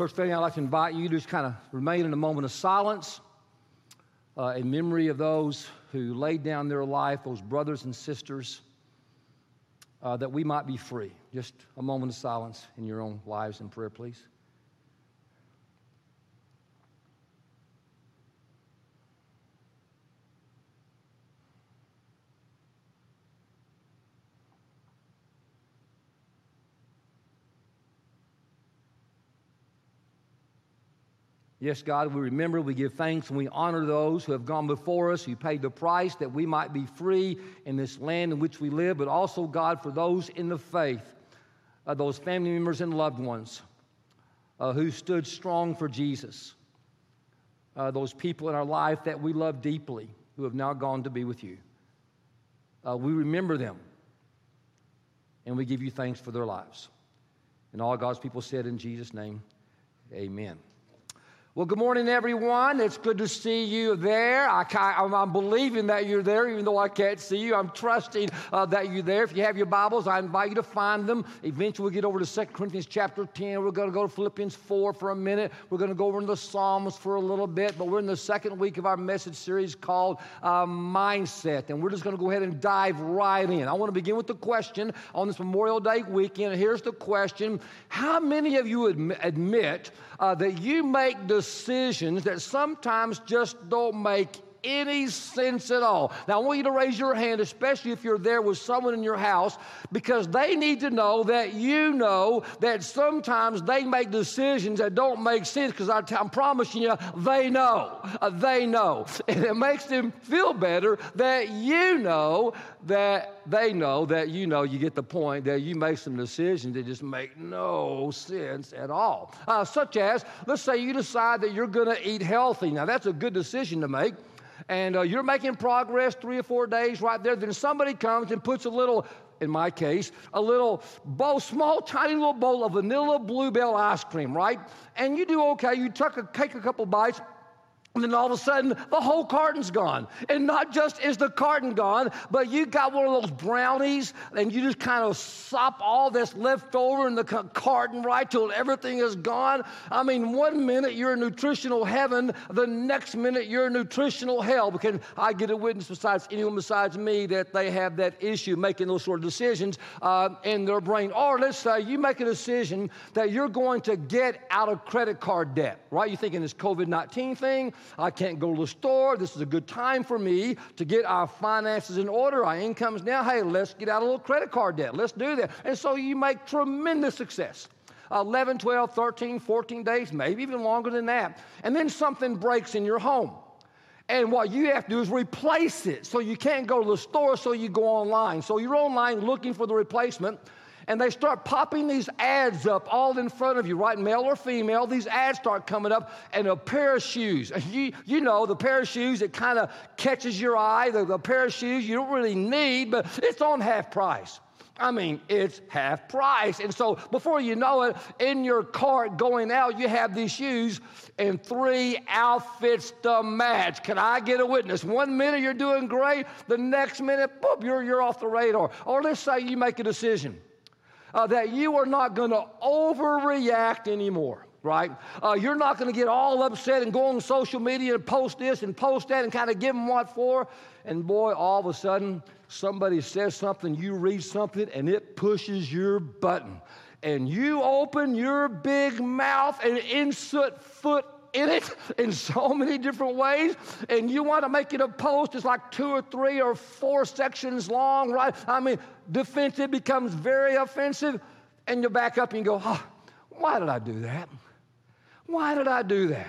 Church family, I'd like to invite you to just kind of remain in a moment of silence uh, in memory of those who laid down their life, those brothers and sisters, uh, that we might be free. Just a moment of silence in your own lives and prayer, please. Yes, God, we remember, we give thanks, and we honor those who have gone before us, who paid the price that we might be free in this land in which we live, but also, God, for those in the faith, uh, those family members and loved ones uh, who stood strong for Jesus, uh, those people in our life that we love deeply who have now gone to be with you. Uh, we remember them, and we give you thanks for their lives. And all God's people said in Jesus' name, Amen. Well, good morning, everyone. It's good to see you there. I, am believing that you're there, even though I can't see you. I'm trusting uh, that you're there. If you have your Bibles, I invite you to find them. Eventually, we'll get over to 2 Corinthians chapter 10. We're going to go to Philippians 4 for a minute. We're going to go over into the Psalms for a little bit, but we're in the second week of our message series called uh, Mindset. And we're just going to go ahead and dive right in. I want to begin with the question on this Memorial Day weekend. Here's the question How many of you admit uh, that you make decisions that sometimes just don't make any sense at all. Now, I want you to raise your hand, especially if you're there with someone in your house, because they need to know that you know that sometimes they make decisions that don't make sense, because I'm promising you, they know. Uh, they know. And it makes them feel better that you know that they know that you know you get the point that you make some decisions that just make no sense at all. Uh, such as, let's say you decide that you're going to eat healthy. Now, that's a good decision to make and uh, you're making progress three or four days right there, then somebody comes and puts a little, in my case, a little bowl, small, tiny little bowl of vanilla Blue Bell ice cream, right? And you do okay. You take a, take a couple bites, and then all of a sudden, the whole carton's gone. And not just is the carton gone, but you got one of those brownies and you just kind of sop all this left over in the carton right till everything is gone. I mean, one minute you're in nutritional heaven, the next minute you're in nutritional hell because I get a witness besides anyone besides me that they have that issue making those sort of decisions uh, in their brain. Or let's say you make a decision that you're going to get out of credit card debt, right? You're thinking this COVID 19 thing. I can't go to the store. This is a good time for me to get our finances in order. Our income's now, hey, let's get out a little credit card debt. Let's do that. And so you make tremendous success. 11, 12, 13, 14 days, maybe even longer than that. And then something breaks in your home. And what you have to do is replace it. So you can't go to the store, so you go online. So you're online looking for the replacement and they start popping these ads up all in front of you, right? Male or female, these ads start coming up, and a pair of shoes. And you, you know, the pair of shoes that kind of catches your eye, the, the pair of shoes you don't really need, but it's on half price. I mean, it's half price. And so before you know it, in your cart going out, you have these shoes and three outfits to match. Can I get a witness? One minute you're doing great, the next minute, boop, you're, you're off the radar. Or let's say you make a decision uh, that you are not going to overreact anymore right? Uh, you're not going to get all upset and go on social media and post this and post that and kind of give them what for. And boy, all of a sudden, somebody says something, you read something, and it pushes your button. And you open your big mouth and insert foot in it in so many different ways, and you want to make it a post, it's like two or three or four sections long, right? I mean, defensive becomes very offensive, and you back up and you go, oh, why did I do that? Why did I do that?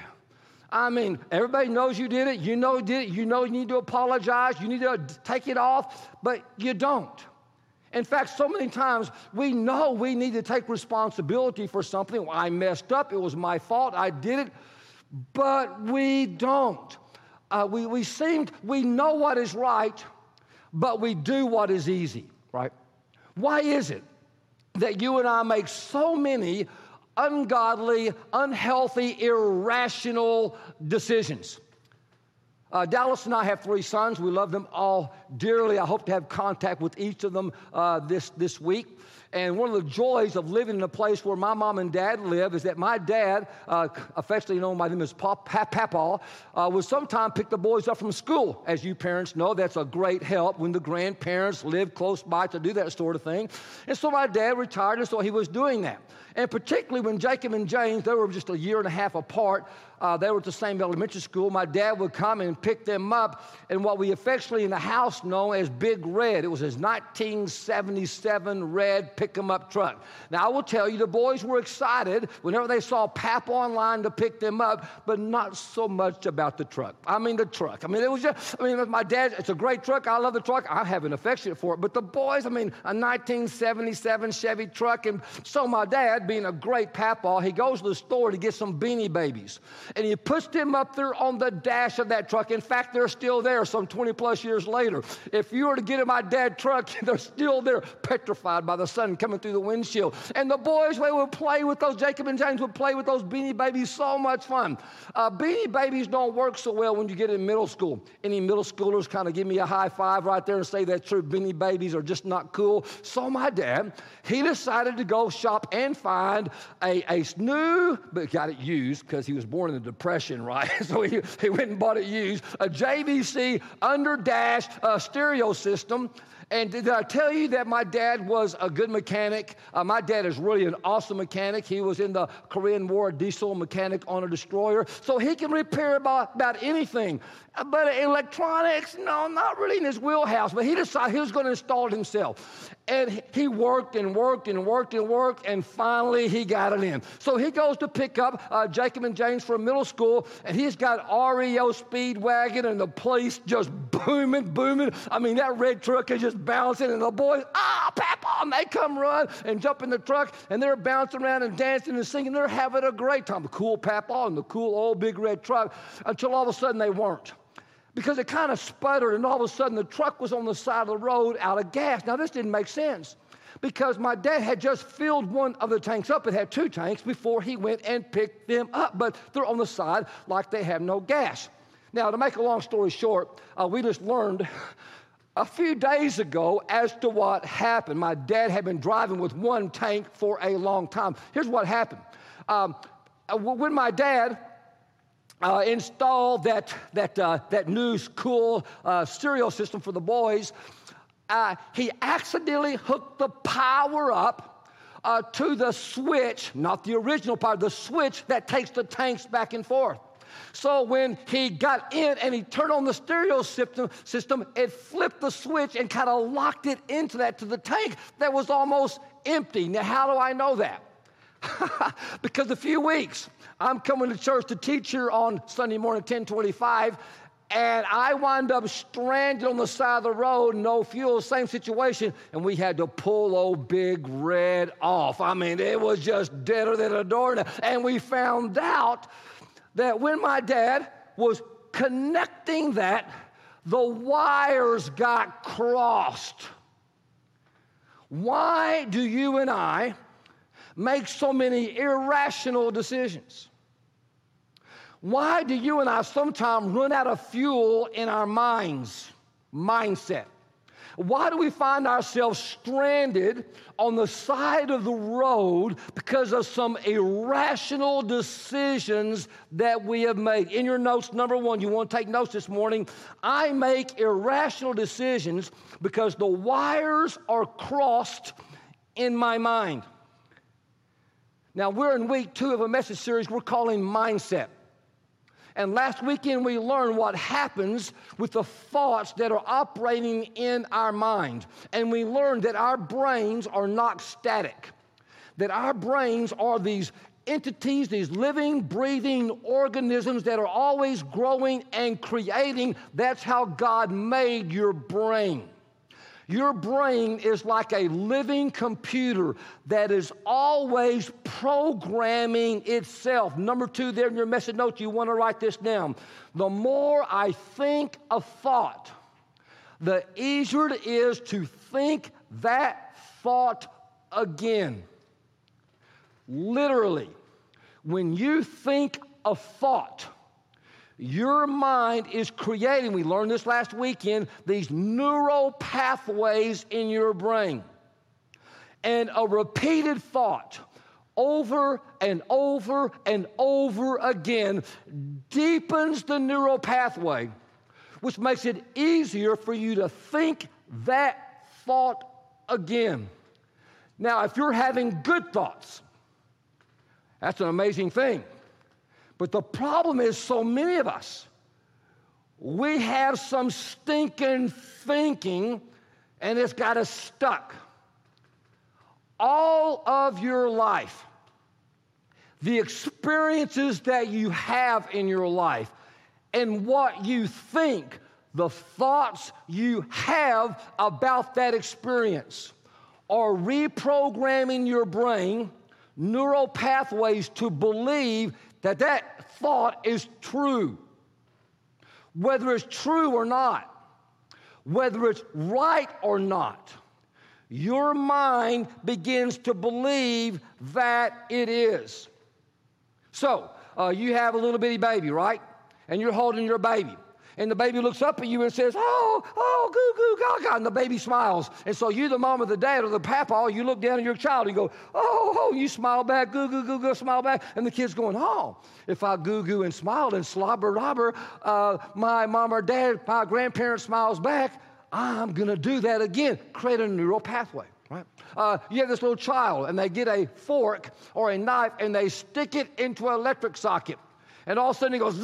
I mean, everybody knows you did it. You know you did it. You know you need to apologize. You need to take it off, but you don't. In fact, so many times we know we need to take responsibility for something. I messed up. It was my fault. I did it but we don't. Uh, we, we seem, we know what is right, but we do what is easy, right? Why is it that you and I make so many ungodly, unhealthy, irrational decisions? Uh, Dallas and I have three sons. We love them all dearly. I hope to have contact with each of them uh, this, this week. And one of the joys of living in a place where my mom and dad live is that my dad, uh, affectionately known by them as Papa, uh, would sometimes pick the boys up from school. As you parents know, that's a great help when the grandparents live close by to do that sort of thing. And so my dad retired, and so he was doing that. And particularly when Jacob and James, they were just a year and a half apart, uh, they were at the same elementary school. My dad would come and pick them up in what we affectionately in the house know as Big Red. It was his 1977 red pick 'em up truck. Now, I will tell you, the boys were excited whenever they saw Pap online to pick them up, but not so much about the truck. I mean, the truck. I mean, it was just, I mean, my dad, it's a great truck. I love the truck. I have an affection for it. But the boys, I mean, a 1977 Chevy truck. And so my dad, being a great papaw, he goes to the store to get some beanie babies and he puts them up there on the dash of that truck. In fact, they're still there some 20 plus years later. If you were to get in my dad's truck, they're still there, petrified by the sun coming through the windshield. And the boys, they would play with those, Jacob and James would play with those beanie babies, so much fun. Uh, beanie babies don't work so well when you get in middle school. Any middle schoolers kind of give me a high five right there and say that's true. Beanie babies are just not cool. So my dad, he decided to go shop and find a, a new, but got it used because he was born in the Depression, right? so he, he went and bought it used, a JVC under dash uh, stereo system. And did I tell you that my dad was a good mechanic? Uh, my dad is really an awesome mechanic. He was in the Korean War, diesel mechanic on a destroyer. So he can repair about, about anything. Uh, but electronics, no, not really in his wheelhouse. But he decided he was going to install it himself. And he worked and worked and worked and worked, and finally he got it in. So he goes to pick up uh, Jacob and James from middle school, and he's got REO Speedwagon, and the place just booming, booming. I mean, that red truck is just bouncing, and the boys, ah, Papa, and they come run and jump in the truck, and they're bouncing around and dancing and singing. They're having a great time. The cool Papa and the cool old big red truck, until all of a sudden they weren't because it kind of sputtered, and all of a sudden the truck was on the side of the road out of gas. Now, this didn't make sense because my dad had just filled one of the tanks up. It had two tanks before he went and picked them up, but they're on the side like they have no gas. Now, to make a long story short, uh, we just learned a few days ago as to what happened. My dad had been driving with one tank for a long time. Here's what happened. Um, uh, when my dad uh, installed that, that, uh, that new cool uh, stereo system for the boys, uh, he accidentally hooked the power up uh, to the switch, not the original power, the switch that takes the tanks back and forth. So when he got in and he turned on the stereo system, system it flipped the switch and kind of locked it into that to the tank that was almost empty. Now, how do I know that? because a few weeks I'm coming to church to teach here on Sunday morning, 1025, and I wind up stranded on the side of the road, no fuel, same situation, and we had to pull old Big Red off. I mean, it was just deader than a doornail. And we found out that when my dad was connecting that, the wires got crossed. Why do you and I make so many irrational decisions? Why do you and I sometimes run out of fuel in our minds, mindset? Why do we find ourselves stranded on the side of the road because of some irrational decisions that we have made? In your notes, number one, you want to take notes this morning. I make irrational decisions because the wires are crossed in my mind. Now, we're in week two of a message series we're calling Mindset. And last weekend, we learned what happens with the thoughts that are operating in our mind. And we learned that our brains are not static, that our brains are these entities, these living, breathing organisms that are always growing and creating. That's how God made your brain. Your brain is like a living computer that is always programming itself. Number two, there in your message notes, you want to write this down. The more I think a thought, the easier it is to think that thought again. Literally, when you think a thought, your mind is creating, we learned this last weekend, these neural pathways in your brain. And a repeated thought over and over and over again deepens the neural pathway, which makes it easier for you to think that thought again. Now, if you're having good thoughts, that's an amazing thing. But the problem is, so many of us, we have some stinking thinking and it's got us stuck. All of your life, the experiences that you have in your life, and what you think, the thoughts you have about that experience, are reprogramming your brain neural pathways to believe that that thought is true. Whether it's true or not, whether it's right or not, your mind begins to believe that it is. So, uh, you have a little bitty baby, right? And you're holding your baby and the baby looks up at you and says, Oh, oh, goo, goo, gaga, and the baby smiles. And so you, the mom or the dad or the papa, you look down at your child and go, Oh, oh, you smile back, goo, goo, goo, goo, smile back. And the kid's going, Oh, if I goo, goo, and smile and slobber, robber, uh, my mom or dad, my grandparent smiles back, I'm going to do that again. Create a neural pathway. Right? Uh, you have this little child, and they get a fork or a knife and they stick it into an electric socket. And all of a sudden he goes,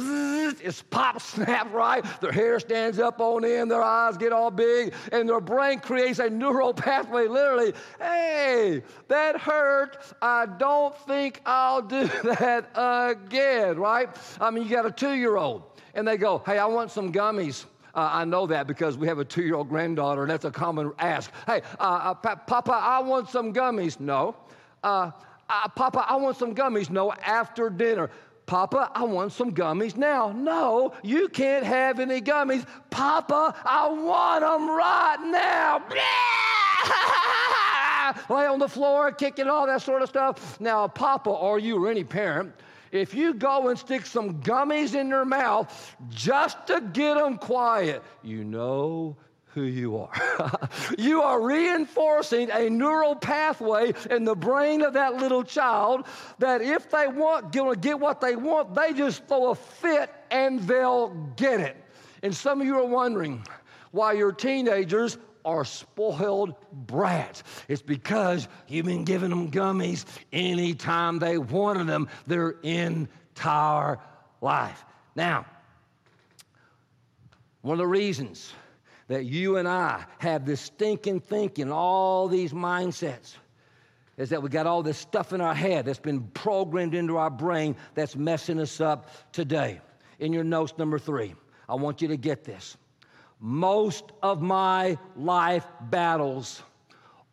it's pop, snap, right? Their hair stands up on end, their eyes get all big, and their brain creates a neural pathway literally. Hey, that hurt. I don't think I'll do that again, right? I mean, you got a two year old, and they go, hey, I want some gummies. Uh, I know that because we have a two year old granddaughter, and that's a common ask. Hey, uh, uh, Papa, I want some gummies. No. Uh, uh, Papa, I want some gummies. No, after dinner. Papa, I want some gummies now. No, you can't have any gummies. Papa, I want them right now. Lay on the floor, kicking all that sort of stuff. Now, Papa, or you or any parent, if you go and stick some gummies in their mouth just to get them quiet, you know who you are. you are reinforcing a neural pathway in the brain of that little child that if they want to get what they want, they just throw a fit and they'll get it. And some of you are wondering why your teenagers are spoiled brats. It's because you've been giving them gummies anytime they wanted them their entire life. Now, one of the reasons that you and I have this stinking thinking, all these mindsets, is that we got all this stuff in our head that's been programmed into our brain that's messing us up today. In your notes, number three, I want you to get this. Most of my life battles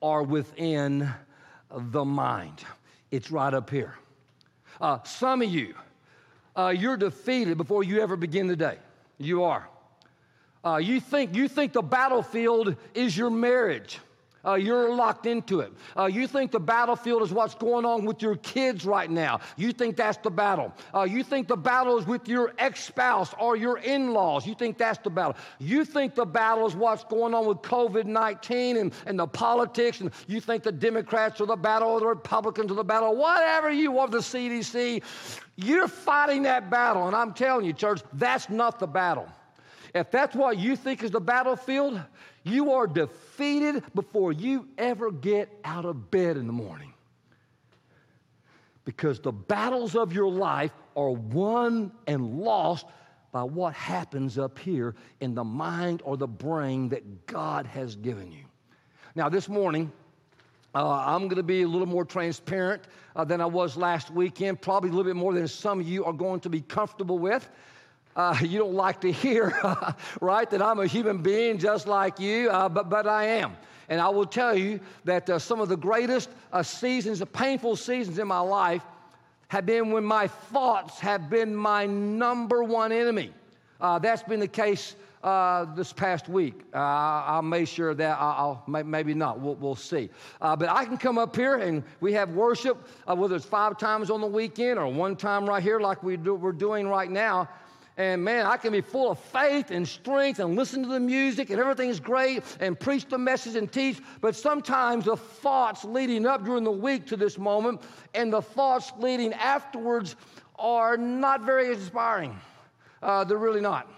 are within the mind. It's right up here. Uh, some of you, uh, you're defeated before you ever begin the day. You are. Uh, you, think, you think the battlefield is your marriage. Uh, you're locked into it. Uh, you think the battlefield is what's going on with your kids right now. You think that's the battle. Uh, you think the battle is with your ex spouse or your in laws. You think that's the battle. You think the battle is what's going on with COVID 19 and, and the politics. And you think the Democrats are the battle or the Republicans are the battle. Whatever you want, the CDC. You're fighting that battle. And I'm telling you, church, that's not the battle. If that's what you think is the battlefield, you are defeated before you ever get out of bed in the morning. Because the battles of your life are won and lost by what happens up here in the mind or the brain that God has given you. Now, this morning, uh, I'm going to be a little more transparent uh, than I was last weekend, probably a little bit more than some of you are going to be comfortable with uh, you don't like to hear, right, that I'm a human being just like you, uh, but, but I am. And I will tell you that uh, some of the greatest uh, seasons, the painful seasons in my life, have been when my thoughts have been my number one enemy. Uh, that's been the case uh, this past week. Uh, I'll make sure that I'll, I'll maybe not. We'll, we'll see. Uh, but I can come up here and we have worship, uh, whether it's five times on the weekend or one time right here, like we do, we're doing right now. And man, I can be full of faith and strength and listen to the music and everything's great and preach the message and teach. But sometimes the thoughts leading up during the week to this moment and the thoughts leading afterwards are not very inspiring. Uh, they're really not.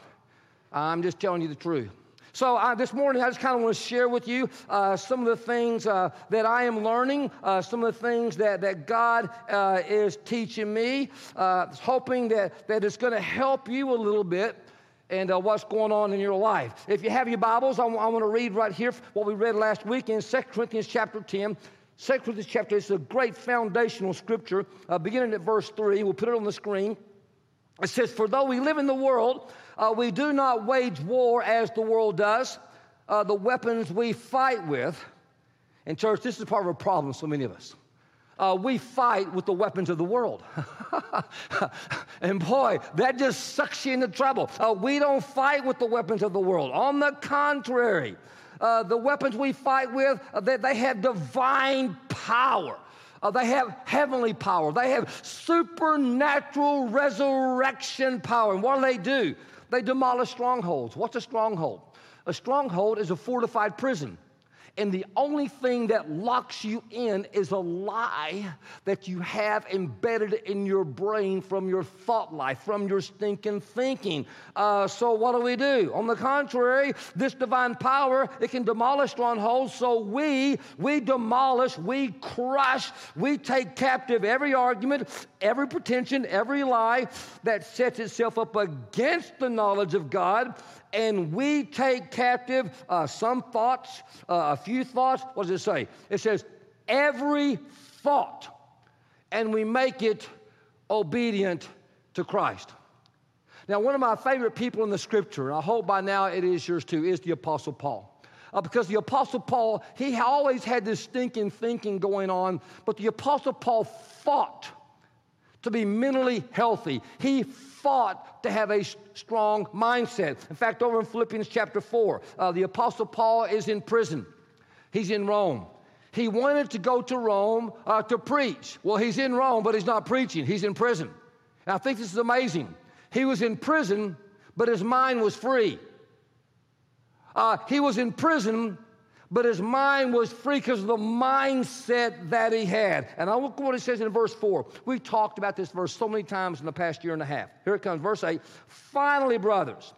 I'm just telling you the truth. So, uh, this morning, I just kind of want to share with you uh, some of the things uh, that I am learning, uh, some of the things that, that God uh, is teaching me, uh, hoping that, that it's going to help you a little bit and uh, what's going on in your life. If you have your Bibles, I, w- I want to read right here what we read last week in 2 Corinthians chapter 10. 2 Corinthians chapter, it's a great foundational scripture, uh, beginning at verse 3. We'll put it on the screen. It says, For though we live in the world, uh, we do not wage war as the world does. Uh, the weapons we fight with, and church, this is part of a problem, so many of us. Uh, we fight with the weapons of the world. and boy, that just sucks you into trouble. Uh, we don't fight with the weapons of the world. On the contrary, uh, the weapons we fight with, uh, they, they have divine power. Uh, they have heavenly power. They have supernatural resurrection power. And what do they do? They demolish strongholds. What's a stronghold? A stronghold is a fortified prison. And the only thing that locks you in is a lie that you have embedded in your brain from your thought life, from your stinking thinking. Uh, so, what do we do? On the contrary, this divine power, it can demolish strongholds. So, we, we demolish, we crush, we take captive every argument, every pretension, every lie that sets itself up against the knowledge of God and we take captive uh, some thoughts, uh, a few thoughts. What does it say? It says, every thought, and we make it obedient to Christ. Now, one of my favorite people in the scripture, and I hope by now it is yours too, is the Apostle Paul. Uh, because the Apostle Paul, he always had this stinking thinking going on, but the Apostle Paul fought to be mentally healthy. He fought to have a strong mindset. In fact, over in Philippians chapter 4, uh, the Apostle Paul is in prison, he's in Rome. He wanted to go to Rome uh, to preach. Well, he's in Rome, but he's not preaching, he's in prison. And I think this is amazing. He was in prison, but his mind was free. Uh, he was in prison, but his mind was free because of the mindset that he had. And I look what it says in verse 4. We've talked about this verse so many times in the past year and a half. Here it comes, verse 8. Finally, brothers,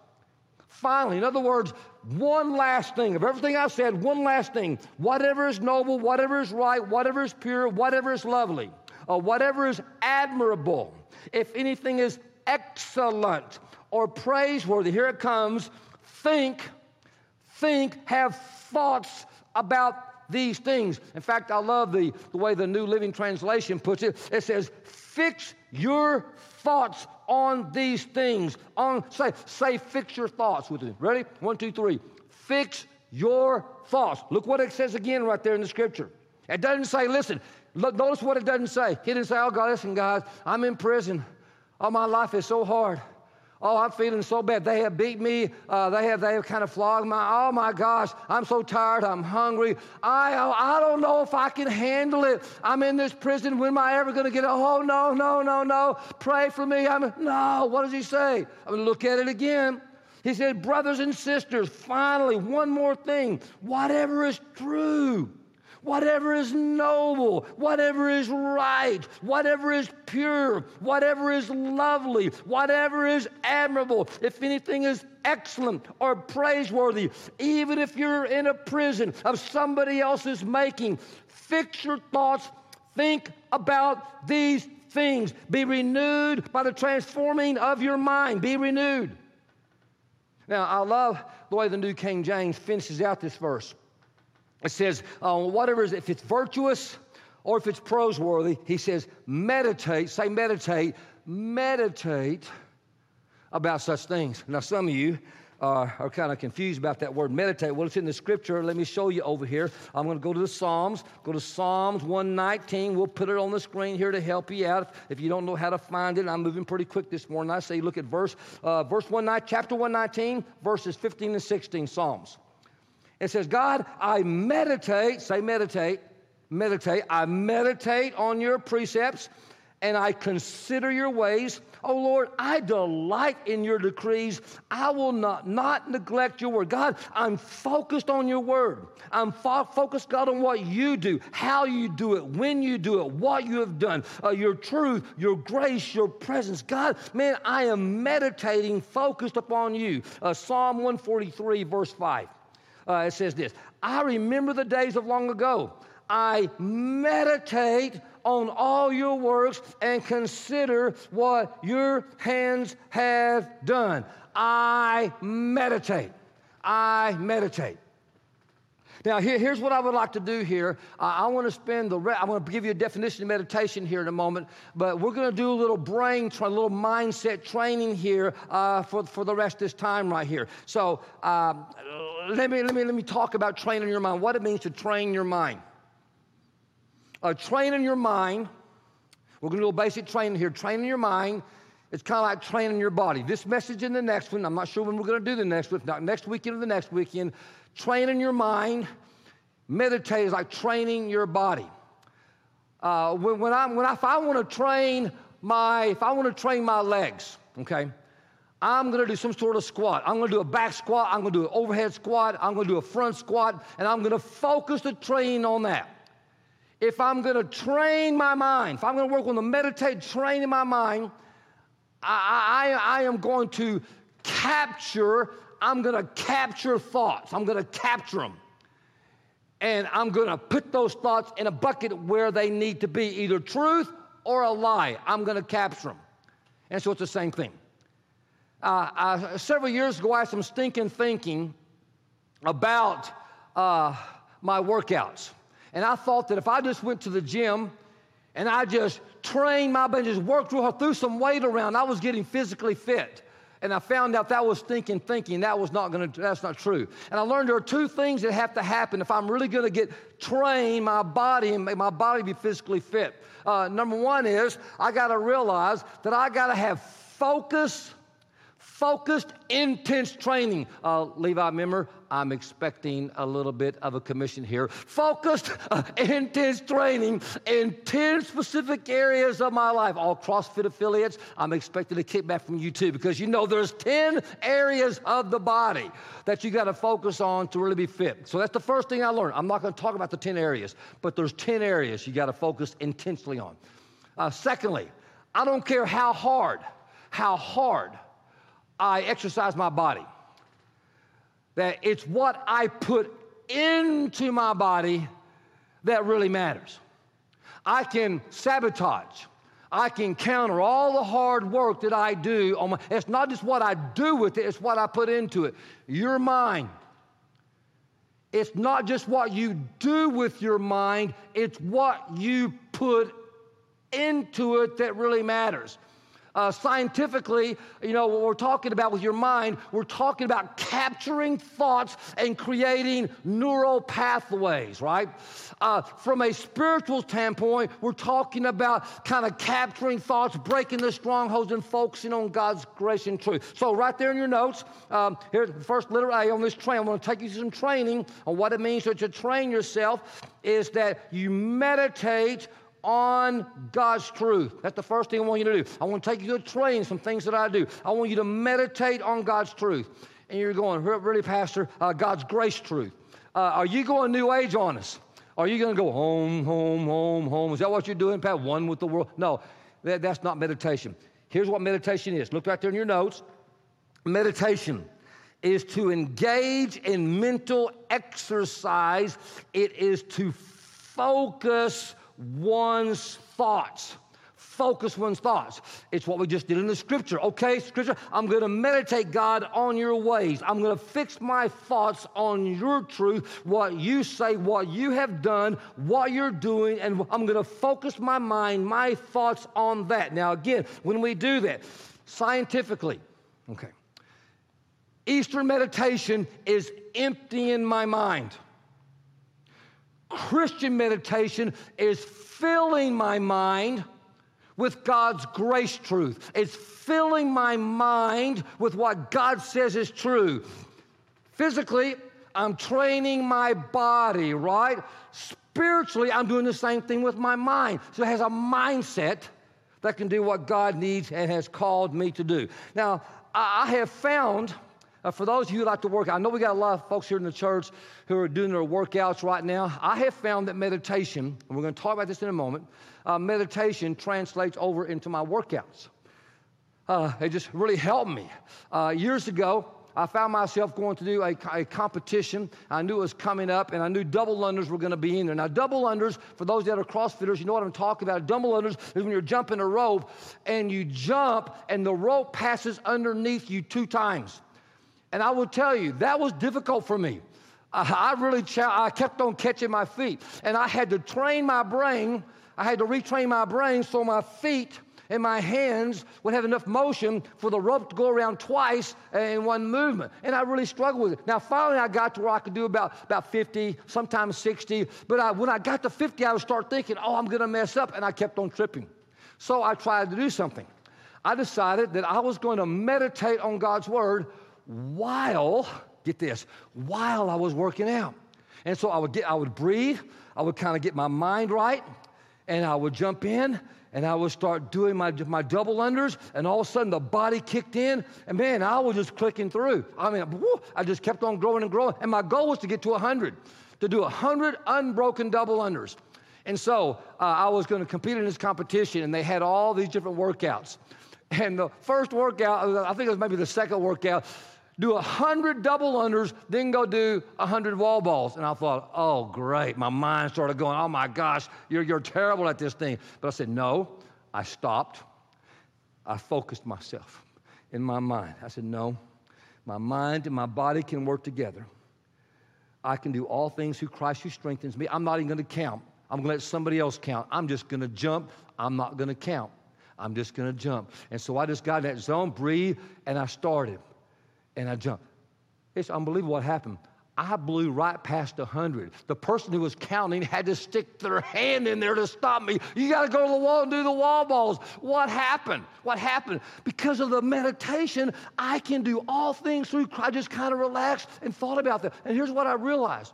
finally, in other words, one last thing of everything I've said, one last thing. Whatever is noble, whatever is right, whatever is pure, whatever is lovely, whatever is admirable, if anything is excellent or praiseworthy, here it comes, think think, have thoughts about these things. In fact, I love the, the way the New Living Translation puts it. It says, fix your thoughts on these things. On say, say, fix your thoughts with it. Ready? One, two, three. Fix your thoughts. Look what it says again right there in the scripture. It doesn't say, listen, look, notice what it doesn't say. He didn't say, oh God, listen, guys, I'm in prison. Oh, my life is so hard. Oh, I'm feeling so bad. They have beat me. Uh, they have they have kind of flogged my. Oh my gosh, I'm so tired. I'm hungry. I I don't know if I can handle it. I'm in this prison. When am I ever going to get? Oh no no no no. Pray for me. I'm no. What does he say? I'm going to look at it again. He said, brothers and sisters. Finally, one more thing. Whatever is true whatever is noble, whatever is right, whatever is pure, whatever is lovely, whatever is admirable, if anything is excellent or praiseworthy, even if you're in a prison of somebody else's making, fix your thoughts, think about these things. Be renewed by the transforming of your mind. Be renewed. Now, I love the way the New King James finishes out this verse. It says, uh, whatever is, if it's virtuous or if it's praiseworthy, he says, meditate, say meditate, meditate about such things. Now, some of you uh, are kind of confused about that word meditate. Well, it's in the scripture. Let me show you over here. I'm going to go to the Psalms. Go to Psalms 119. We'll put it on the screen here to help you out. If you don't know how to find it, I'm moving pretty quick this morning. I say look at verse, uh, verse 19, chapter 119, verses 15 and 16, Psalms. It says, God, I meditate, say meditate, meditate, I meditate on your precepts and I consider your ways. Oh Lord, I delight in your decrees. I will not, not neglect your word. God, I'm focused on your word. I'm fo- focused, God, on what you do, how you do it, when you do it, what you have done, uh, your truth, your grace, your presence. God, man, I am meditating, focused upon you. Uh, Psalm 143, verse 5. Uh, it says this I remember the days of long ago. I meditate on all your works and consider what your hands have done. I meditate. I meditate. Now, here, here's what I would like to do here. Uh, I want to spend the re- I'm going to give you a definition of meditation here in a moment, but we're going to do a little brain, tra- a little mindset training here uh, for, for the rest of this time right here. So, um, let, me, let, me, let me talk about training your mind, what it means to train your mind uh, training your mind. We're going to do a basic training here. Training your mind. It's kind of like training your body. This message and the next one, I'm not sure when we're going to do the next one, not next weekend or the next weekend. Training your mind. Meditate is like training your body. Uh, when, when, I, when I, if I want to train my, if I want to train my legs, okay, I'm going to do some sort of squat. I'm going to do a back squat. I'm going to do an overhead squat. I'm going to do a front squat, and I'm going to focus the training on that if I'm going to train my mind, if I'm going to work on the meditate, training my mind, I, I, I am going to capture, I'm going to capture thoughts. I'm going to capture them. And I'm going to put those thoughts in a bucket where they need to be, either truth or a lie. I'm going to capture them. And so it's the same thing. Uh, uh, several years ago, I had some stinking thinking about uh, my workouts. And I thought that if I just went to the gym and I just trained my body, just worked hard, threw some weight around, I was getting physically fit. And I found out that was thinking, thinking. That was not going to, that's not true. And I learned there are two things that have to happen if I'm really going to get trained my body and make my body be physically fit. Uh, number one is I got to realize that I got to have focus focused, intense training. Uh, Levi, member, I'm expecting a little bit of a commission here. Focused, uh, intense training in 10 specific areas of my life. All CrossFit affiliates, I'm expecting a kickback from you too because you know there's 10 areas of the body that you got to focus on to really be fit. So that's the first thing I learned. I'm not going to talk about the 10 areas, but there's 10 areas you got to focus intensely on. Uh, secondly, I don't care how hard, how hard I exercise my body. That it's what I put into my body that really matters. I can sabotage. I can counter all the hard work that I do. On my, it's not just what I do with it, it's what I put into it. Your mind. It's not just what you do with your mind, it's what you put into it that really matters. Uh, scientifically, you know, what we're talking about with your mind, we're talking about capturing thoughts and creating neural pathways, right? Uh, from a spiritual standpoint, we're talking about kind of capturing thoughts, breaking the strongholds, and focusing on God's grace and truth. So, right there in your notes, um, here's the first letter A on this train. I'm going to take you through some training on what it means to, train yourself is that you meditate on God's truth. That's the first thing I want you to do. I want to take you to a train, some things that I do. I want you to meditate on God's truth. And you're going, really, Pastor, uh, God's grace truth. Uh, are you going new age on us? Are you going to go home, home, home, home? Is that what you're doing, Pat? One with the world? No, that, that's not meditation. Here's what meditation is. Look right there in your notes. Meditation is to engage in mental exercise. It is to focus one's thoughts. Focus one's thoughts. It's what we just did in the scripture. Okay, scripture, I'm going to meditate, God, on your ways. I'm going to fix my thoughts on your truth, what you say, what you have done, what you're doing, and I'm going to focus my mind, my thoughts on that. Now, again, when we do that, scientifically, okay, Eastern meditation is emptying my mind. Christian meditation is filling my mind with God's grace truth. It's filling my mind with what God says is true. Physically, I'm training my body, right? Spiritually, I'm doing the same thing with my mind. So it has a mindset that can do what God needs and has called me to do. Now, I have found, uh, for those of you who like to work, I know we got a lot of folks here in the church who are doing their workouts right now. I have found that meditation, and we're going to talk about this in a moment, uh, meditation translates over into my workouts. Uh, it just really helped me. Uh, years ago, I found myself going to do a, a, competition. I knew it was coming up, and I knew double unders were going to be in there. Now, double unders, for those that are CrossFitters, you know what I'm talking about. Double unders is when you're jumping a rope, and you jump, and the rope passes underneath you two times. And I will tell you, that was difficult for me. I, I really, I kept on catching my feet, and I had to train my brain. I had to retrain my brain so my feet and my hands would have enough motion for the rope to go around twice in one movement. And I really struggled with it. Now, finally, I got to where I could do about, about 50, sometimes 60. But I, when I got to 50, I would start thinking, oh, I'm going to mess up. And I kept on tripping. So I tried to do something. I decided that I was going to meditate on God's word while, get this, while I was working out. And so I would get, I would breathe, I would kind of get my mind right, and I would jump in and I would start doing my, my double unders, and all of a sudden the body kicked in, and man, I was just clicking through. I mean, whoo, I just kept on growing and growing, and my goal was to get to 100, to do 100 unbroken double unders. And so uh, I was going to compete in this competition, and they had all these different workouts. And the first workout, I think it was maybe the second workout, do a hundred double unders, then go do a hundred wall balls. And I thought, oh, great. My mind started going, oh my gosh, you're, you're terrible at this thing. But I said, no. I stopped. I focused myself in my mind. I said, no. My mind and my body can work together. I can do all things through Christ who strengthens me. I'm not even going to count. I'm going to let somebody else count. I'm just going to jump. I'm not going to count. I'm just going to jump. And so I just got in that zone, breathe, and I started and I jumped. It's unbelievable what happened. I blew right past 100. The person who was counting had to stick their hand in there to stop me. You got to go to the wall and do the wall balls. What happened? What happened? Because of the meditation, I can do all things through Christ. I just kind of relaxed and thought about that. And here's what I realized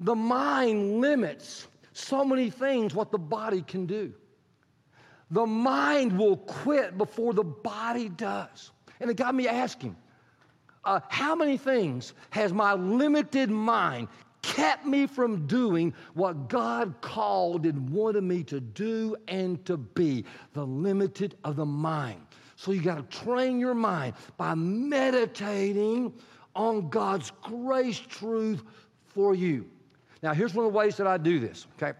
the mind limits so many things what the body can do. The mind will quit before the body does. And it got me asking uh, how many things has my limited mind kept me from doing what God called and wanted me to do and to be? The limited of the mind. So you got to train your mind by meditating on God's grace truth for you. Now, here's one of the ways that I do this, okay?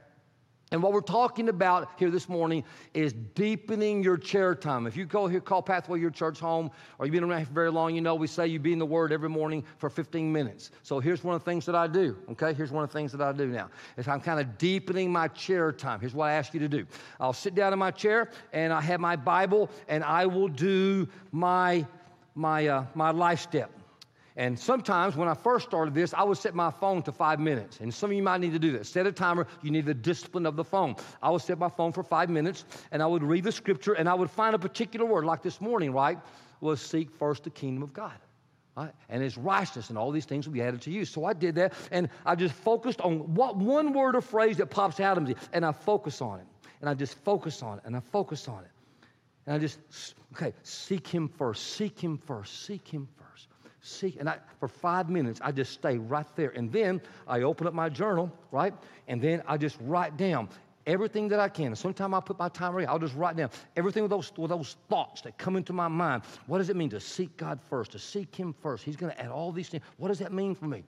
And what we're talking about here this morning is deepening your chair time. If you go here, call Pathway your church home, or you've been around for very long, you know we say you be in the Word every morning for 15 minutes. So here's one of the things that I do, okay? Here's one of the things that I do now. Is I'm kind of deepening my chair time. Here's what I ask you to do. I'll sit down in my chair, and I have my Bible, and I will do my, my, uh, my life step. And sometimes when I first started this, I would set my phone to five minutes. And some of you might need to do that. Set a timer. You need the discipline of the phone. I would set my phone for five minutes and I would read the scripture and I would find a particular word, like this morning, right? Was seek first the kingdom of God. Right? And his righteousness and all these things will be added to you. So I did that and I just focused on what one word or phrase that pops out of me and I focus on it. And I just focus on it and I focus on it. And I just, okay, seek him first, seek him first, seek him first seek, and I, for five minutes, I just stay right there. And then I open up my journal, right? And then I just write down everything that I can. And sometimes I'll put my time away, I'll just write down everything with those, with those thoughts that come into my mind. What does it mean to seek God first, to seek Him first? He's going to add all these things. What does that mean for me?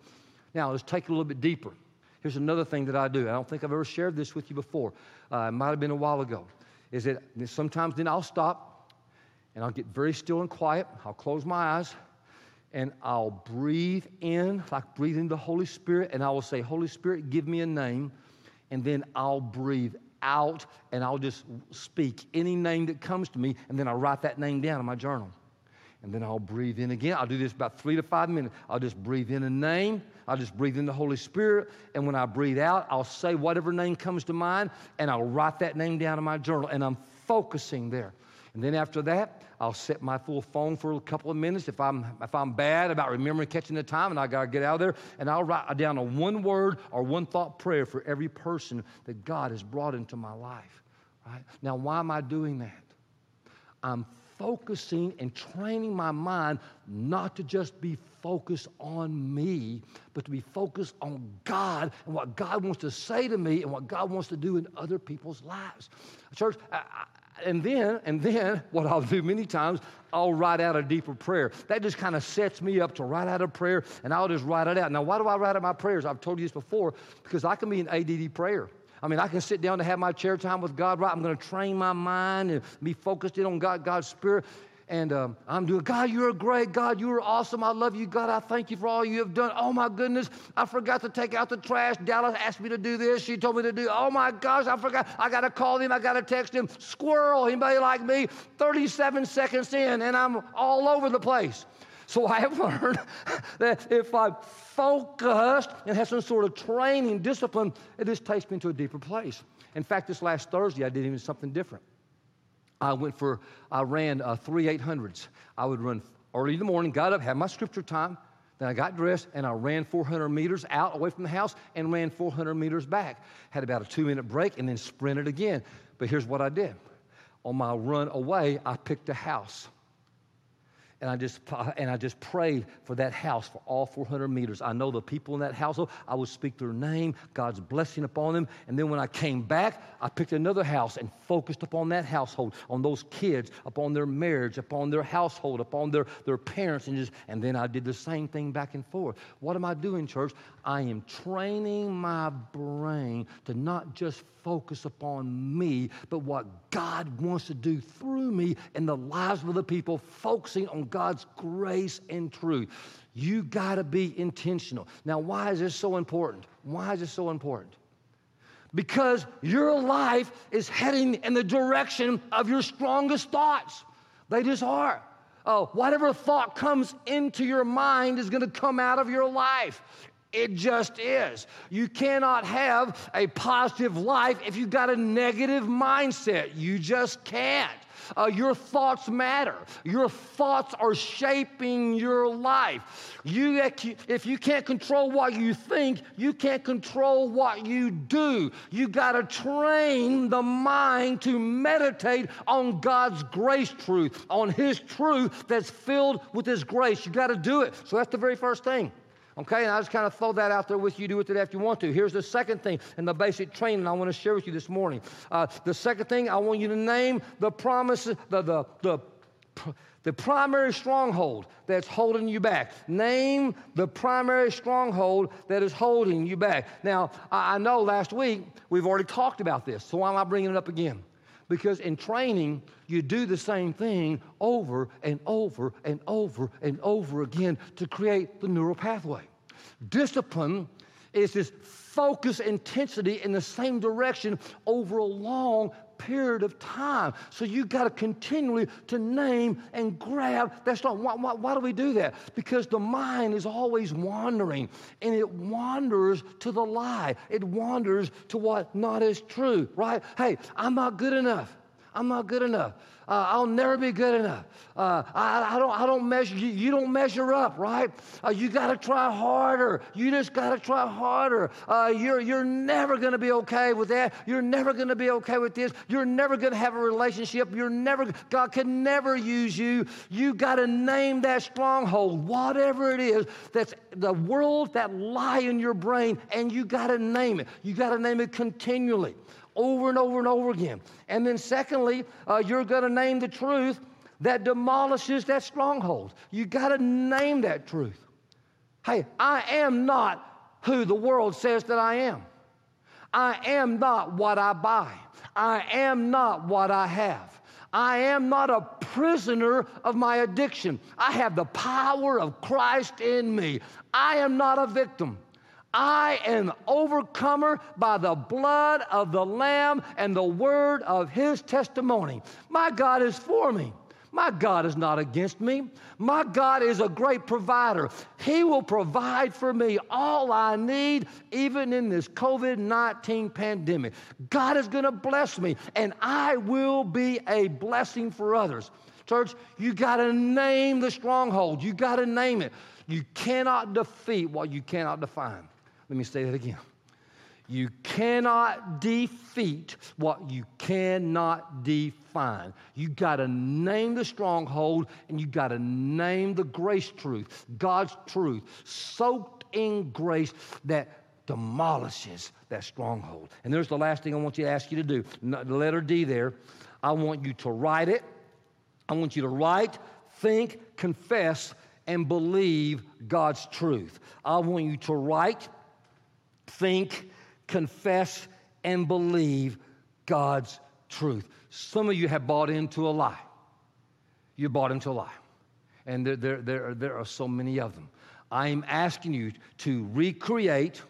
Now, let's take it a little bit deeper. Here's another thing that I do. I don't think I've ever shared this with you before. Uh, it might have been a while ago. Is that sometimes then I'll stop and I'll get very still and quiet. I'll close my eyes and I'll breathe in, like breathe in the Holy Spirit, and I will say, Holy Spirit, give me a name. And then I'll breathe out and I'll just speak any name that comes to me, and then I'll write that name down in my journal. And then I'll breathe in again. I'll do this about three to five minutes. I'll just breathe in a name. I'll just breathe in the Holy Spirit. And when I breathe out, I'll say whatever name comes to mind, and I'll write that name down in my journal. And I'm focusing there. And then after that, I'll set my full phone for a couple of minutes if I'm, if I'm bad about remembering catching the time and I got to get out of there. And I'll write down a one word or one thought prayer for every person that God has brought into my life. Right? Now, why am I doing that? I'm focusing and training my mind not to just be focused on me, but to be focused on God and what God wants to say to me and what God wants to do in other people's lives. Church, I, and then, and then, what I'll do many times, I'll write out a deeper prayer. That just kind of sets me up to write out a prayer, and I'll just write it out. Now, why do I write out my prayers? I've told you this before, because I can be an ADD prayer. I mean, I can sit down to have my chair time with God, right? I'm going to train my mind and be focused in on God, God's Spirit and um, I'm doing, God, you're great God. You are awesome. I love you, God. I thank you for all you have done. Oh, my goodness. I forgot to take out the trash. Dallas asked me to do this. She told me to do, oh, my gosh, I forgot. I got to call him. I got to text him. Squirrel, anybody like me? 37 seconds in, and I'm all over the place. So I have learned that if I'm focused and have some sort of training, discipline, it just takes me to a deeper place. In fact, this last Thursday, I did even something different. I went for, I ran uh, three 800s. I would run early in the morning, got up, had my scripture time, then I got dressed and I ran 400 meters out away from the house and ran 400 meters back. Had about a two minute break and then sprinted again. But here's what I did on my run away, I picked a house and I just and I just prayed for that house for all 400 meters. I know the people in that household. I would speak their name, God's blessing upon them, and then when I came back, I picked another house and focused upon that household, on those kids, upon their marriage, upon their household, upon their their parents, and just and then I did the same thing back and forth. What am I doing, church? I am training my brain to not just focus upon me, but what God wants to do through me in the lives of the people, focusing on God's grace and truth. You got to be intentional. Now, why is this so important? Why is this so important? Because your life is heading in the direction of your strongest thoughts. They just are. Oh, whatever thought comes into your mind is going to come out of your life. It just is. You cannot have a positive life if you've got a negative mindset. You just can't. Uh, your thoughts matter. Your thoughts are shaping your life. You, if you can't control what you think, you can't control what you do. You got to train the mind to meditate on God's grace truth, on His truth that's filled with His grace. You got to do it. So that's the very first thing. Okay, and I just kind of throw that out there with you. Do with it if you want to. Here's the second thing in the basic training I want to share with you this morning. Uh, the second thing, I want you to name the promises, the, the, the, the primary stronghold that's holding you back. Name the primary stronghold that is holding you back. Now, I know last week we've already talked about this, so why am I bringing it up again? Because in training, you do the same thing over and over and over and over again to create the neural pathway. Discipline is this focus intensity in the same direction over a long period of time. So you got to continually to name and grab. That's not why, why, why, do we do that? Because the mind is always wandering, and it wanders to the lie. It wanders to what not is true. Right? Hey, I'm not good enough. I'm not good enough. Uh, I'll never be good enough. Uh, I, I, don't, I don't measure, you, you don't measure up, right? Uh, you got to try harder. You just got to try harder. Uh, you're, you're never going to be okay with that. You're never going to be okay with this. You're never going to have a relationship. You're never, God can never use you. You got to name that stronghold, whatever it is that's the world that lie in your brain, and you got to name it. You got to name it continually over and over and over again. And then, secondly, uh, you're going to name the truth that demolishes that stronghold. You got to name that truth. Hey, I am not who the world says that I am. I am not what I buy. I am not what I have. I am not a prisoner of my addiction. I have the power of Christ in me. I am not a victim. I am overcomer by the blood of the Lamb and the word of his testimony. My God is for me. My God is not against me. My God is a great provider. He will provide for me all I need, even in this COVID 19 pandemic. God is going to bless me, and I will be a blessing for others. Church, you got to name the stronghold. You got to name it. You cannot defeat what you cannot define. Let me say that again. You cannot defeat what you cannot define. You got to name the stronghold and you got to name the grace truth, God's truth, soaked in grace that demolishes that stronghold. And there's the last thing I want you to ask you to do. The letter D there. I want you to write it. I want you to write, think, confess, and believe God's truth. I want you to write, think, confess, and believe God's truth. Some of you have bought into a lie. You bought into a lie. And there, there, there, there are so many of them. I'm asking you to recreate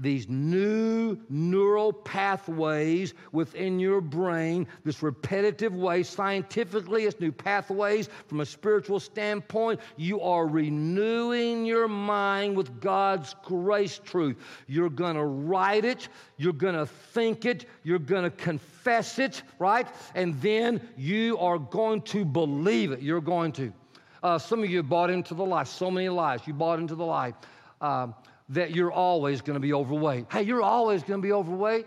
these new neural pathways within your brain, this repetitive way, scientifically, it's new pathways from a spiritual standpoint. You are renewing your mind with God's grace truth. You're going to write it, you're going to think it, you're going to confess it, right? And then you are going to believe it. You're going to. Uh, some of you bought into the lie, so many lies. You bought into the lie. Uh, that you're always going to be overweight. Hey, you're always going to be overweight.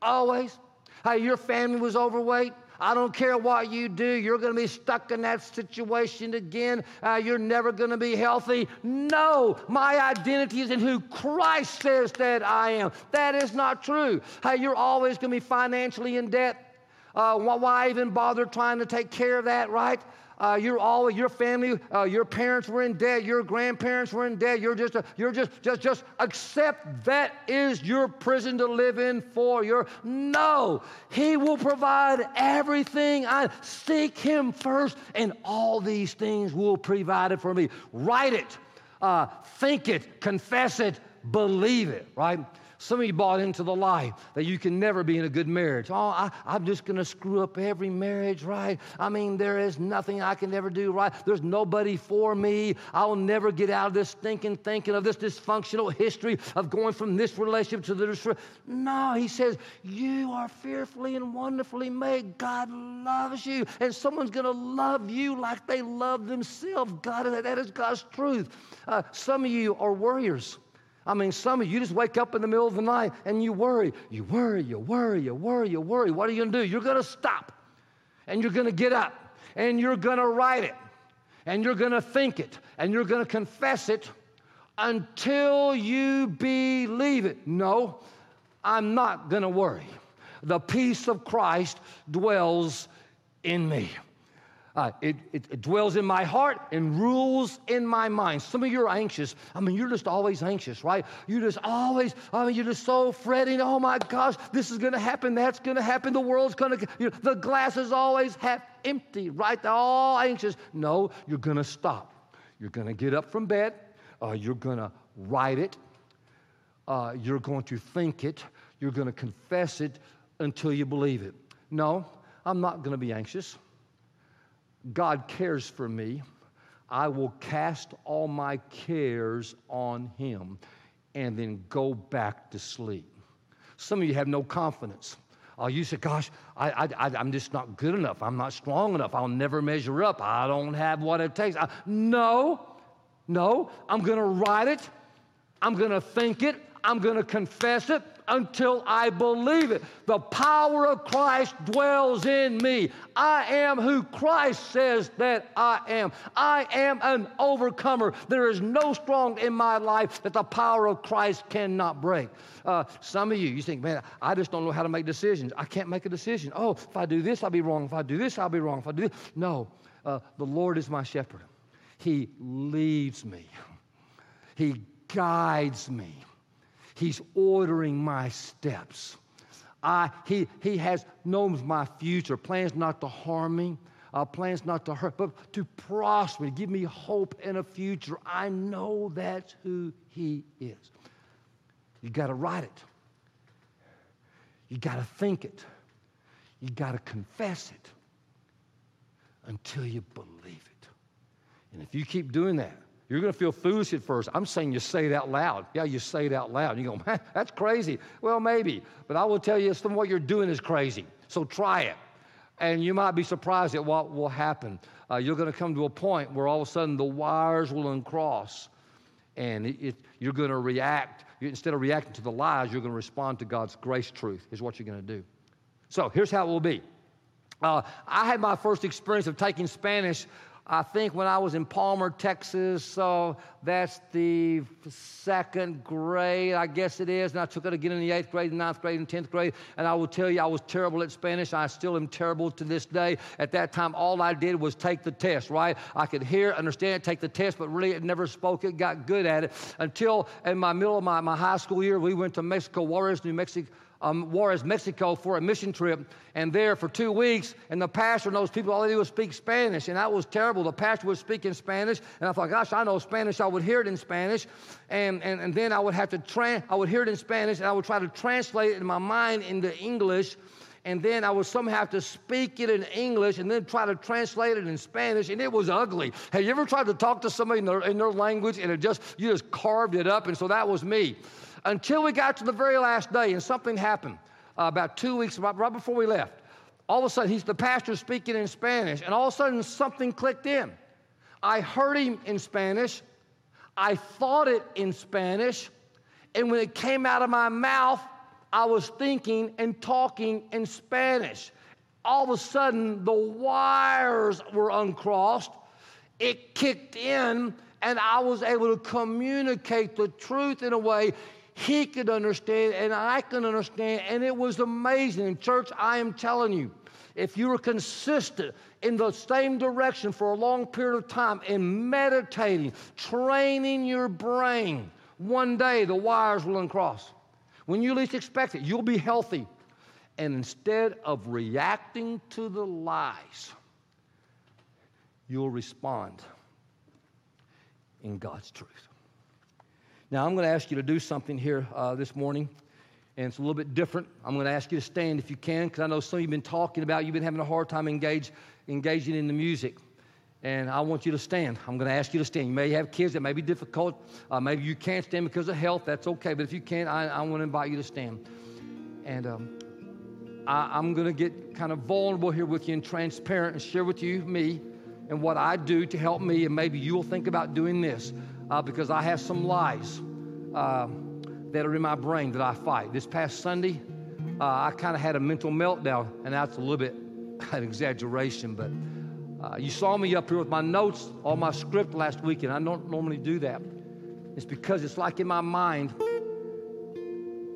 Always. Hey, your family was overweight. I don't care what you do, you're going to be stuck in that situation again. Uh, you're never going to be healthy. No, my identity is in who Christ says that I am. That is not true. Hey, you're always going to be financially in debt. Uh, why even bother trying to take care of that, right? Uh, you're all your family, uh, your parents were in debt, your grandparents were in debt. You're just, a, you're just, just, just accept that is your prison to live in for your. No, He will provide everything. I seek Him first, and all these things will provide it for me. Write it, uh, think it, confess it, believe it. Right. Some of you bought into the lie that you can never be in a good marriage. Oh, I, am just going to screw up every marriage, right? I mean, there is nothing I can ever do right. There's nobody for me. I'll never get out of this thinking, thinking of this dysfunctional history of going from this relationship to this. No, he says, You are fearfully and wonderfully made. God loves you, and someone's going to love you like they love themselves. God, that is God's truth. Uh, some of you are warriors. I mean, some of you just wake up in the middle of the night and you worry. You worry, you worry, you worry, you worry. What are you to do? You're to stop and you're to get up and you're to write it and you're to think it and you're to confess it until you believe it. No, I'm not to worry. The peace of Christ dwells in me. Uh, it, it, it, dwells in my heart and rules in my mind. Some of you are anxious. I mean, you're just always anxious, right? You're just always, I mean, you're just so fretting. Oh my gosh, this is going to happen. That's going to happen. The world's going to, you know, the glass is always half empty, right? They're all anxious. No, you're going to stop. You're going to get up from bed. Uh, you're going to write it. Uh, you're going to think it. You're going to confess it until you believe it. No, I'm not going to be anxious. God cares for me, I will cast all my cares on Him and then go back to sleep. Some of you have no confidence. Oh, you say, gosh, I, I'm just not good enough. I'm not strong enough. I'll never measure up. I don't have what it takes. I, no, no, I'm going to write it. I'm going to think it. I'm going to confess it until I believe it. The power of Christ dwells in me. I am who Christ says that I am. I am an overcomer. There is no strong in my life that the power of Christ cannot break. Uh, some of you, you think, man, I just don't know how to make decisions. I can't make a decision. Oh, if I do this, I'll be wrong. If I do this, I'll be wrong. If I do this, no. Uh, the Lord is my shepherd. He leads me. He guides me. He's ordering my steps. I, he, he has knows my future, plans not to harm me, uh, plans not to hurt, but to prosper, give me hope and a future. I know that's who He is. You got to write it. You got to think it. You got to confess it until you believe it. And if you keep doing that, you're going to feel foolish at first. I'm saying you say it out loud. Yeah, you say it out loud. You go, man, that's crazy. Well, maybe. But I will tell you, some what you're doing is crazy. So try it. And you might be surprised at what will happen. Uh, you're going to come to a point where all of a sudden the wires will uncross And it, it, you're going to react. Instead of reacting to the lies, you're going to respond to God's grace truth, is what you're going to do. So here's how it will be. Uh, I had my first experience of taking Spanish I think when I was in Palmer, Texas, so that's the second grade, I guess it is. And I took it again in the eighth grade, ninth grade, and tenth grade. And I will tell you, I was terrible at Spanish. I still am terrible to this day. At that time, all I did was take the test, right? I could hear, understand, take the test, but really it never spoke it, got good at it. Until in my middle of my, my high school year, we went to Mexico, Juarez, New Mexico um, Juarez, Mexico for a mission trip, and there for two weeks, and the pastor those people, all they do is speak Spanish, and that was terrible. The pastor was speaking Spanish, and I thought, gosh, I know Spanish. I would hear it in Spanish, and, and, and then I would have to, tra- I would hear it in Spanish, and I would try to translate it in my mind into English, and then I would somehow have to speak it in English and then try to translate it in Spanish, and it was ugly. Have you ever tried to talk to somebody in their, in their language and it just you just carved it up? And so that was me until we got to the very last day, and something happened uh, about two weeks right, right before we left. All of a sudden, he's the pastor speaking in Spanish, and all of a sudden, something clicked in. I heard him in Spanish, I thought it in Spanish, and when it came out of my mouth, I was thinking and talking in Spanish. All of a sudden, the wires were uncrossed. It kicked in, and I was able to communicate the truth in a way he could understand and I can understand. And it was amazing. In church, I am telling you, if you are consistent in the same direction for a long period of time in meditating, training your brain, one day the wires will uncross. When you least expect it, you'll be healthy. And instead of reacting to the lies, you'll respond in God's truth. Now, I'm going to ask you to do something here uh, this morning, and it's a little bit different. I'm going to ask you to stand if you can, because I know some of you have been talking about, you've been having a hard time engage, engaging in the music. And I want you to stand. I'm going to ask you to stand. You may have kids that may be difficult. Uh, maybe you can't stand because of health. That's okay. But if you can, I, I want to invite you to stand. And um, I, I'm going to get kind of vulnerable here with you and transparent and share with you me and what I do to help me. And maybe you'll think about doing this uh, because I have some lies uh, that are in my brain that I fight. This past Sunday, uh, I kind of had a mental meltdown, and that's a little bit an exaggeration, but uh, you saw me up here with my notes, all my script last week, and I don't normally do that. It's because it's like in my mind,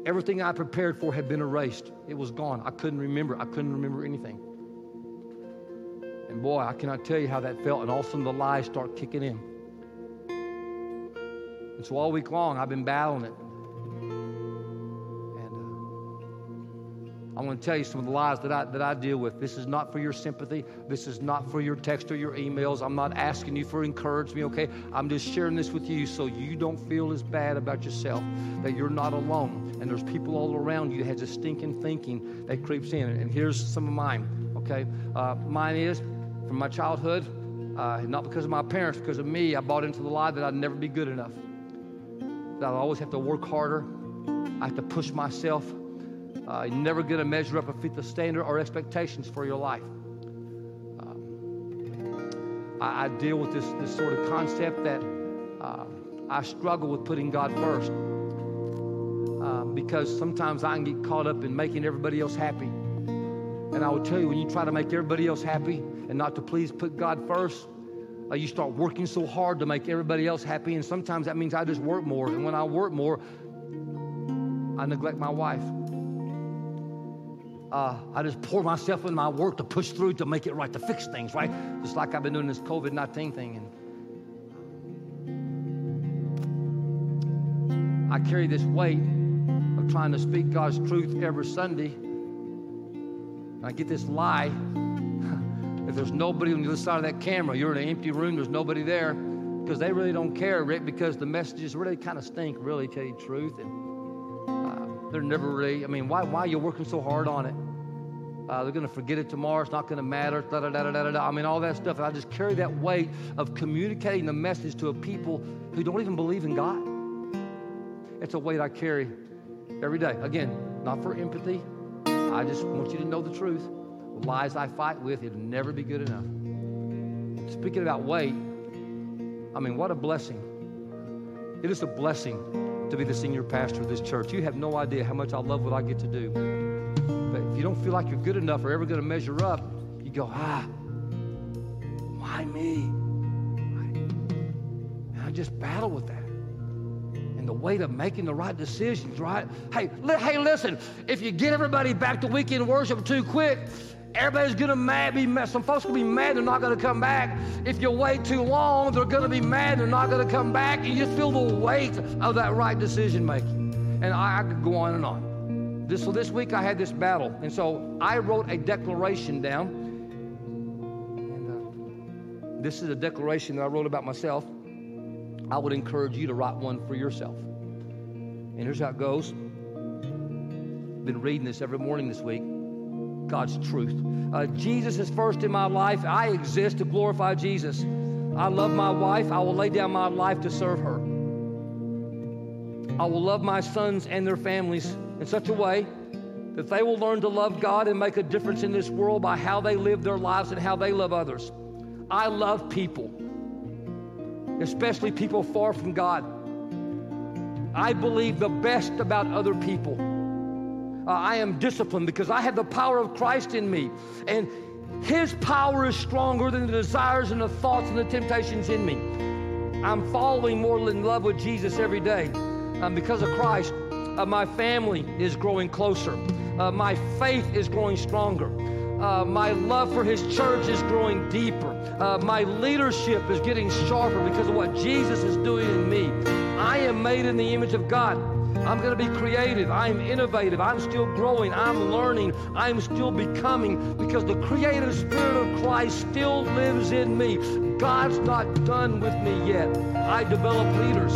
everything I prepared for had been erased. It was gone. I couldn't remember. I couldn't remember anything. And boy, I cannot tell you how that felt. And all of a sudden the lies start kicking in. And so all week long, I've been battling it. And uh, I want to tell you some of the lies that I, that I deal with. This is not for your sympathy. This is not for your text or your emails. I'm not asking you for encouragement, okay? I'm just sharing this with you so you don't feel as bad about yourself, that you're not alone. And there's people all around you that has a stinking thinking that creeps in. And here's some of mine, okay? Uh, mine is from my childhood, uh, not because of my parents, because of me, I bought into the lie that I'd never be good enough that I always have to work harder. I have to push myself. Uh, you're never going to measure up or fit the standard or expectations for your life. Um, I, I, deal with this, this sort of concept that uh, I struggle with putting God first uh, because sometimes I can get caught up in making everybody else happy. And I will tell you, when you try to make everybody else happy and not to please put God first, uh, you start working so hard to make everybody else happy, and sometimes that means I just work more. And when I work more, I neglect my wife. Uh, I just pour myself in my work to push through to make it right, to fix things, right? Just like I've been doing this COVID 19 thing. And I carry this weight of trying to speak God's truth every Sunday. And I get this lie if there's nobody on the other side of that camera, you're in an empty room, there's nobody there, because they really don't care, Rick, because the messages really kind of stink, really, tell you the truth. And uh, they're never really, I mean, why, why are you working so hard on it? Uh, they're going to forget it tomorrow. It's not going to matter. Da, da, da, da, da, I mean, all that stuff. And I just carry that weight of communicating the message to a people who don't even believe in God. It's a weight I carry every day. Again, not for empathy. I just want you to know the truth lies I fight with, it'll never be good enough. Speaking about weight, I mean, what a blessing It is a blessing to be the senior pastor of this church. You have no idea how much I love what I get to do. But if you don't feel like you're good enough or ever going to measure up, you go, ah, why me? And I just battle with that. And the weight of making the right decisions, right? Hey, li- hey, listen, if you get everybody back to weekend worship too quick, Everybody's gonna mad, be mad. Some folks gonna be mad they're not gonna come back. If you wait too long, they're gonna be mad they're not gonna come back. And You just feel the weight of that right decision making. And I, I could go on and on. This, so this week I had this battle, and so I wrote a declaration down. And uh, this is a declaration that I wrote about myself. I would encourage you to write one for yourself. And here's how it goes. Been reading this every morning this week. God's truth. Uh, Jesus is first in my life. I exist to glorify Jesus. I love my wife. I will lay down my life to serve her. I will love my sons and their families in such a way that they will learn to love God and make a difference in this world by how they live their lives and how they love others. I love people, especially people far from God. I believe the best about other people. Uh, I am disciplined because I have the power of Christ in me. And His power is stronger than the desires and the thoughts and the temptations in me. I'm falling more in love with Jesus every day. Um, because of Christ, uh, my family is growing closer. Uh, my faith is growing stronger. Uh, my love for his church is growing deeper. Uh, my leadership is getting sharper because of what Jesus is doing in me. I am made in the image of God. I'm going to be creative. I'm innovative. I'm still growing. I'm learning. I'm still becoming because the creative spirit of Christ still lives in me. God's not done with me yet. I develop leaders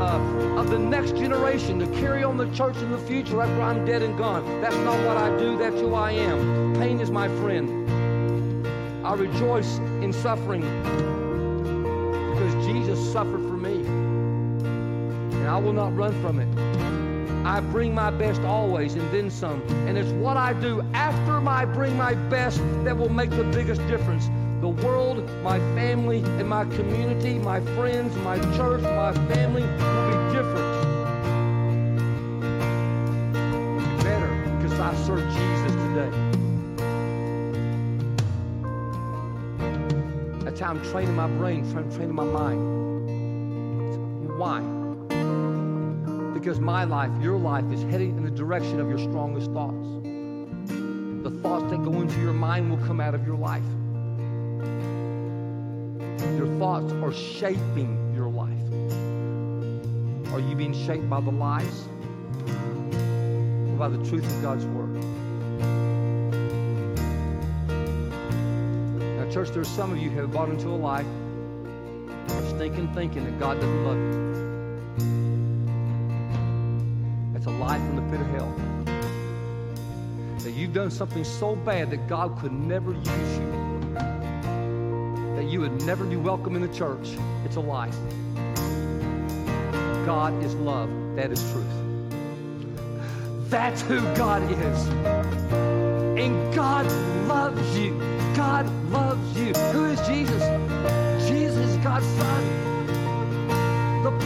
uh, of the next generation to carry on the church in the future after I'm dead and gone. That's not what I do. That's who I am. Pain is my friend. I rejoice in suffering because Jesus suffered for me and I will not run from it. I bring my best always and then some. And it's what I do after I bring my best that will make the biggest difference. The world, my family, and my community, my friends, my church, my family will be different. It'll be better because I serve Jesus today. That's how I'm training my brain, I'm training my mind. Why? Because my life, your life, is heading in the direction of your strongest thoughts. The thoughts that go into your mind will come out of your life. Your thoughts are shaping your life. Are you being shaped by the lies or by the truth of God's Word? Now, church, there's some of you who have bought into a lie or stinking thinking that God doesn't love you. Life from the pit of hell. That you've done something so bad that God could never use you. That you would never be welcome in the church. It's a lie. God is love. That is truth. That's who God is. And God loves you. God loves you. Who is Jesus? Jesus, God's Son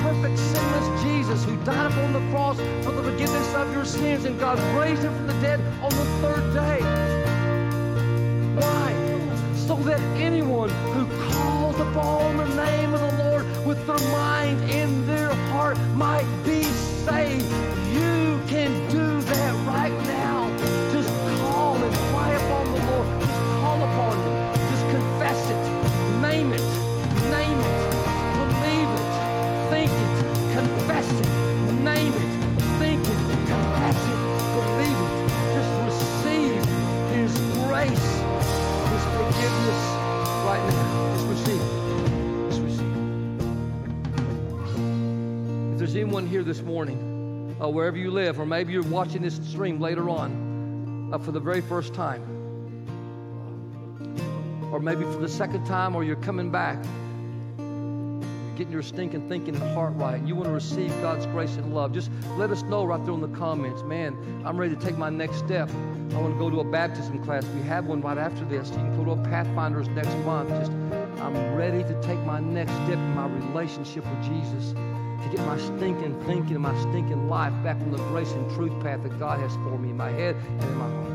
perfect sinless Jesus who died upon the cross for the forgiveness of your sins and God raised him from the dead on the third day. Why? So that anyone who calls upon the name of the Lord with their mind and their heart might be saved. You anyone here this morning, uh, wherever you live, or maybe you're watching this stream later on uh, for the very first time, or maybe for the second time, or you're coming back you're getting your stinking thinking and heart right, you want to receive God's grace and love, just let us know right there in the comments. Man, I'm ready to take my next step. I want to go to a baptism class. We have one right after this. You can go to a Pathfinders next month. Just, I'm ready to take my next step in my relationship with Jesus. To get my stinking thinking and my stinking life back on the grace and truth path that God has for me in my head and in my heart.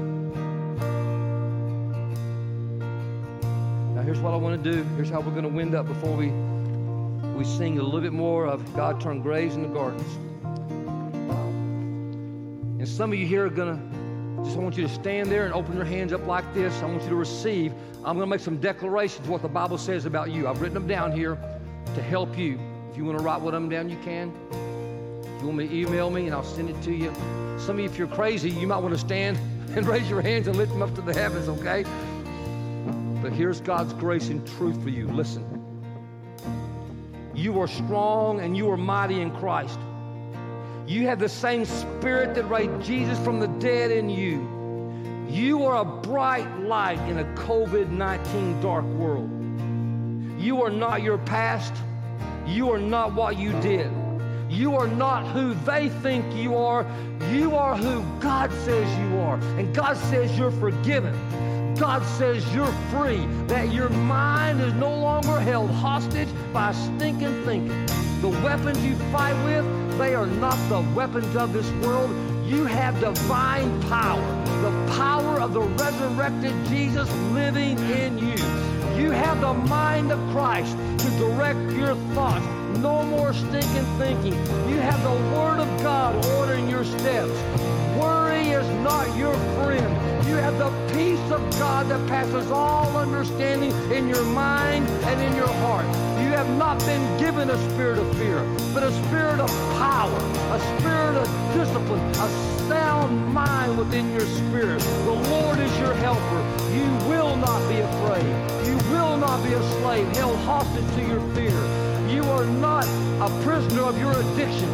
Now, here's what I want to do. Here's how we're going to wind up before we, we sing a little bit more of God turned graves into gardens. And some of you here are going to, just I want you to stand there and open your hands up like this. I want you to receive. I'm going to make some declarations what the Bible says about you. I've written them down here to help you. If you want to write of them down, you can. If you want me to email me and I'll send it to you. Some of you, if you're crazy, you might want to stand and raise your hands and lift them up to the heavens, okay? But here's God's grace and truth for you. Listen. You are strong and you are mighty in Christ. You have the same spirit that raised Jesus from the dead in you. You are a bright light in a COVID 19 dark world. You are not your past. You are not what you did. You are not who they think you are. You are who God says you are. And God says you're forgiven. God says you're free, that your mind is no longer held hostage by stinking thinking. The weapons you fight with, they are not the weapons of this world. You have divine power, the power of the resurrected Jesus living in you. You have the mind of Christ to direct your thoughts. No more stinking thinking. You have the Word of God ordering your steps. Worry is not your friend. You have the peace of God that passes all understanding in your mind and in your heart. Have not been given a spirit of fear, but a spirit of power, a spirit of discipline, a sound mind within your spirit. The Lord is your helper. You will not be afraid. You will not be a slave held hostage to your fear. You are not a prisoner of your addiction.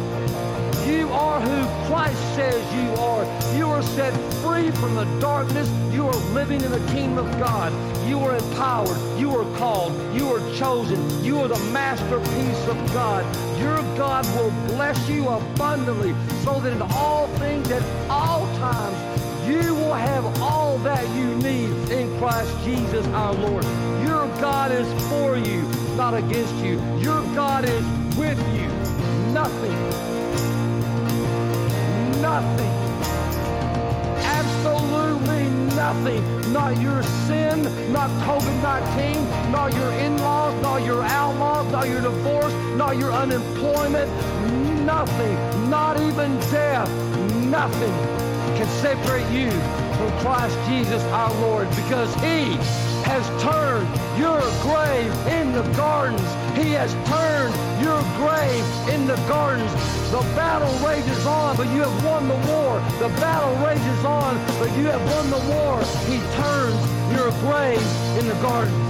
You are who Christ says you are. You are set free from the darkness. You are living in the kingdom of God. You are empowered. You are called. You are chosen. You are the masterpiece of God. Your God will bless you abundantly so that in all things at all times you will have all that you need in Christ Jesus our Lord. Your God is for you, not against you. Your God is with you. Nothing nothing. Absolutely nothing. Not your sin, not COVID-19, not your in-laws, not your outlaws, not your divorce, not your unemployment. Nothing, not even death, nothing can separate you from Christ Jesus our Lord because he has turned your grave into gardens. He has turned your grave into gardens. The battle rages on, but you have won the war. The battle rages on, but you have won the war. He turns your grave into gardens.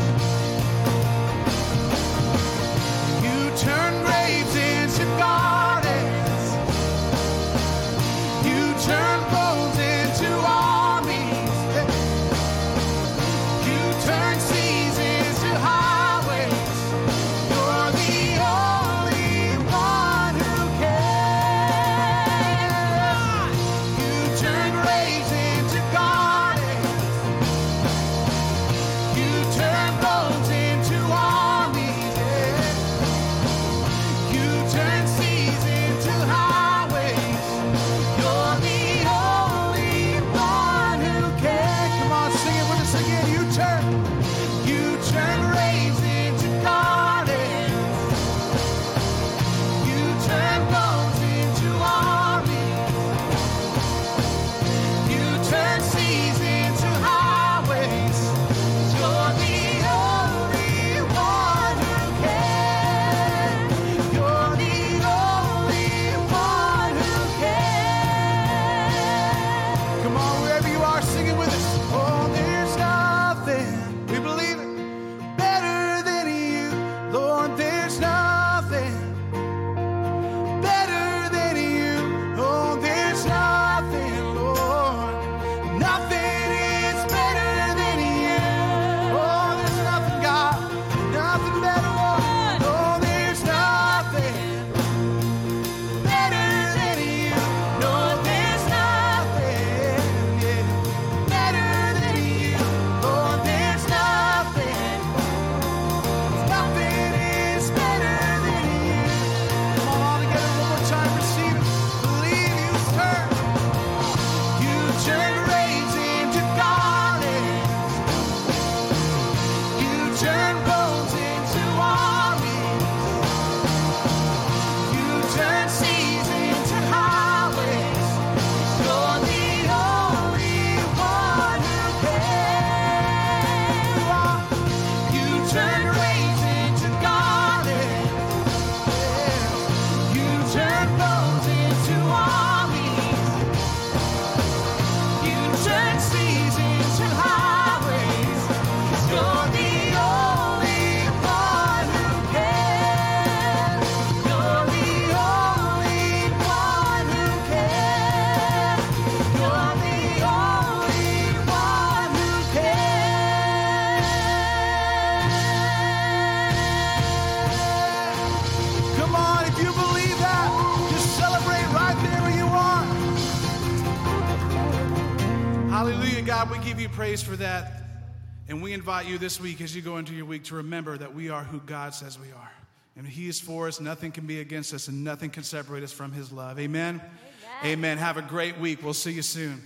Praise for that. And we invite you this week as you go into your week to remember that we are who God says we are. And He is for us, nothing can be against us, and nothing can separate us from His love. Amen. Amen. Amen. Have a great week. We'll see you soon.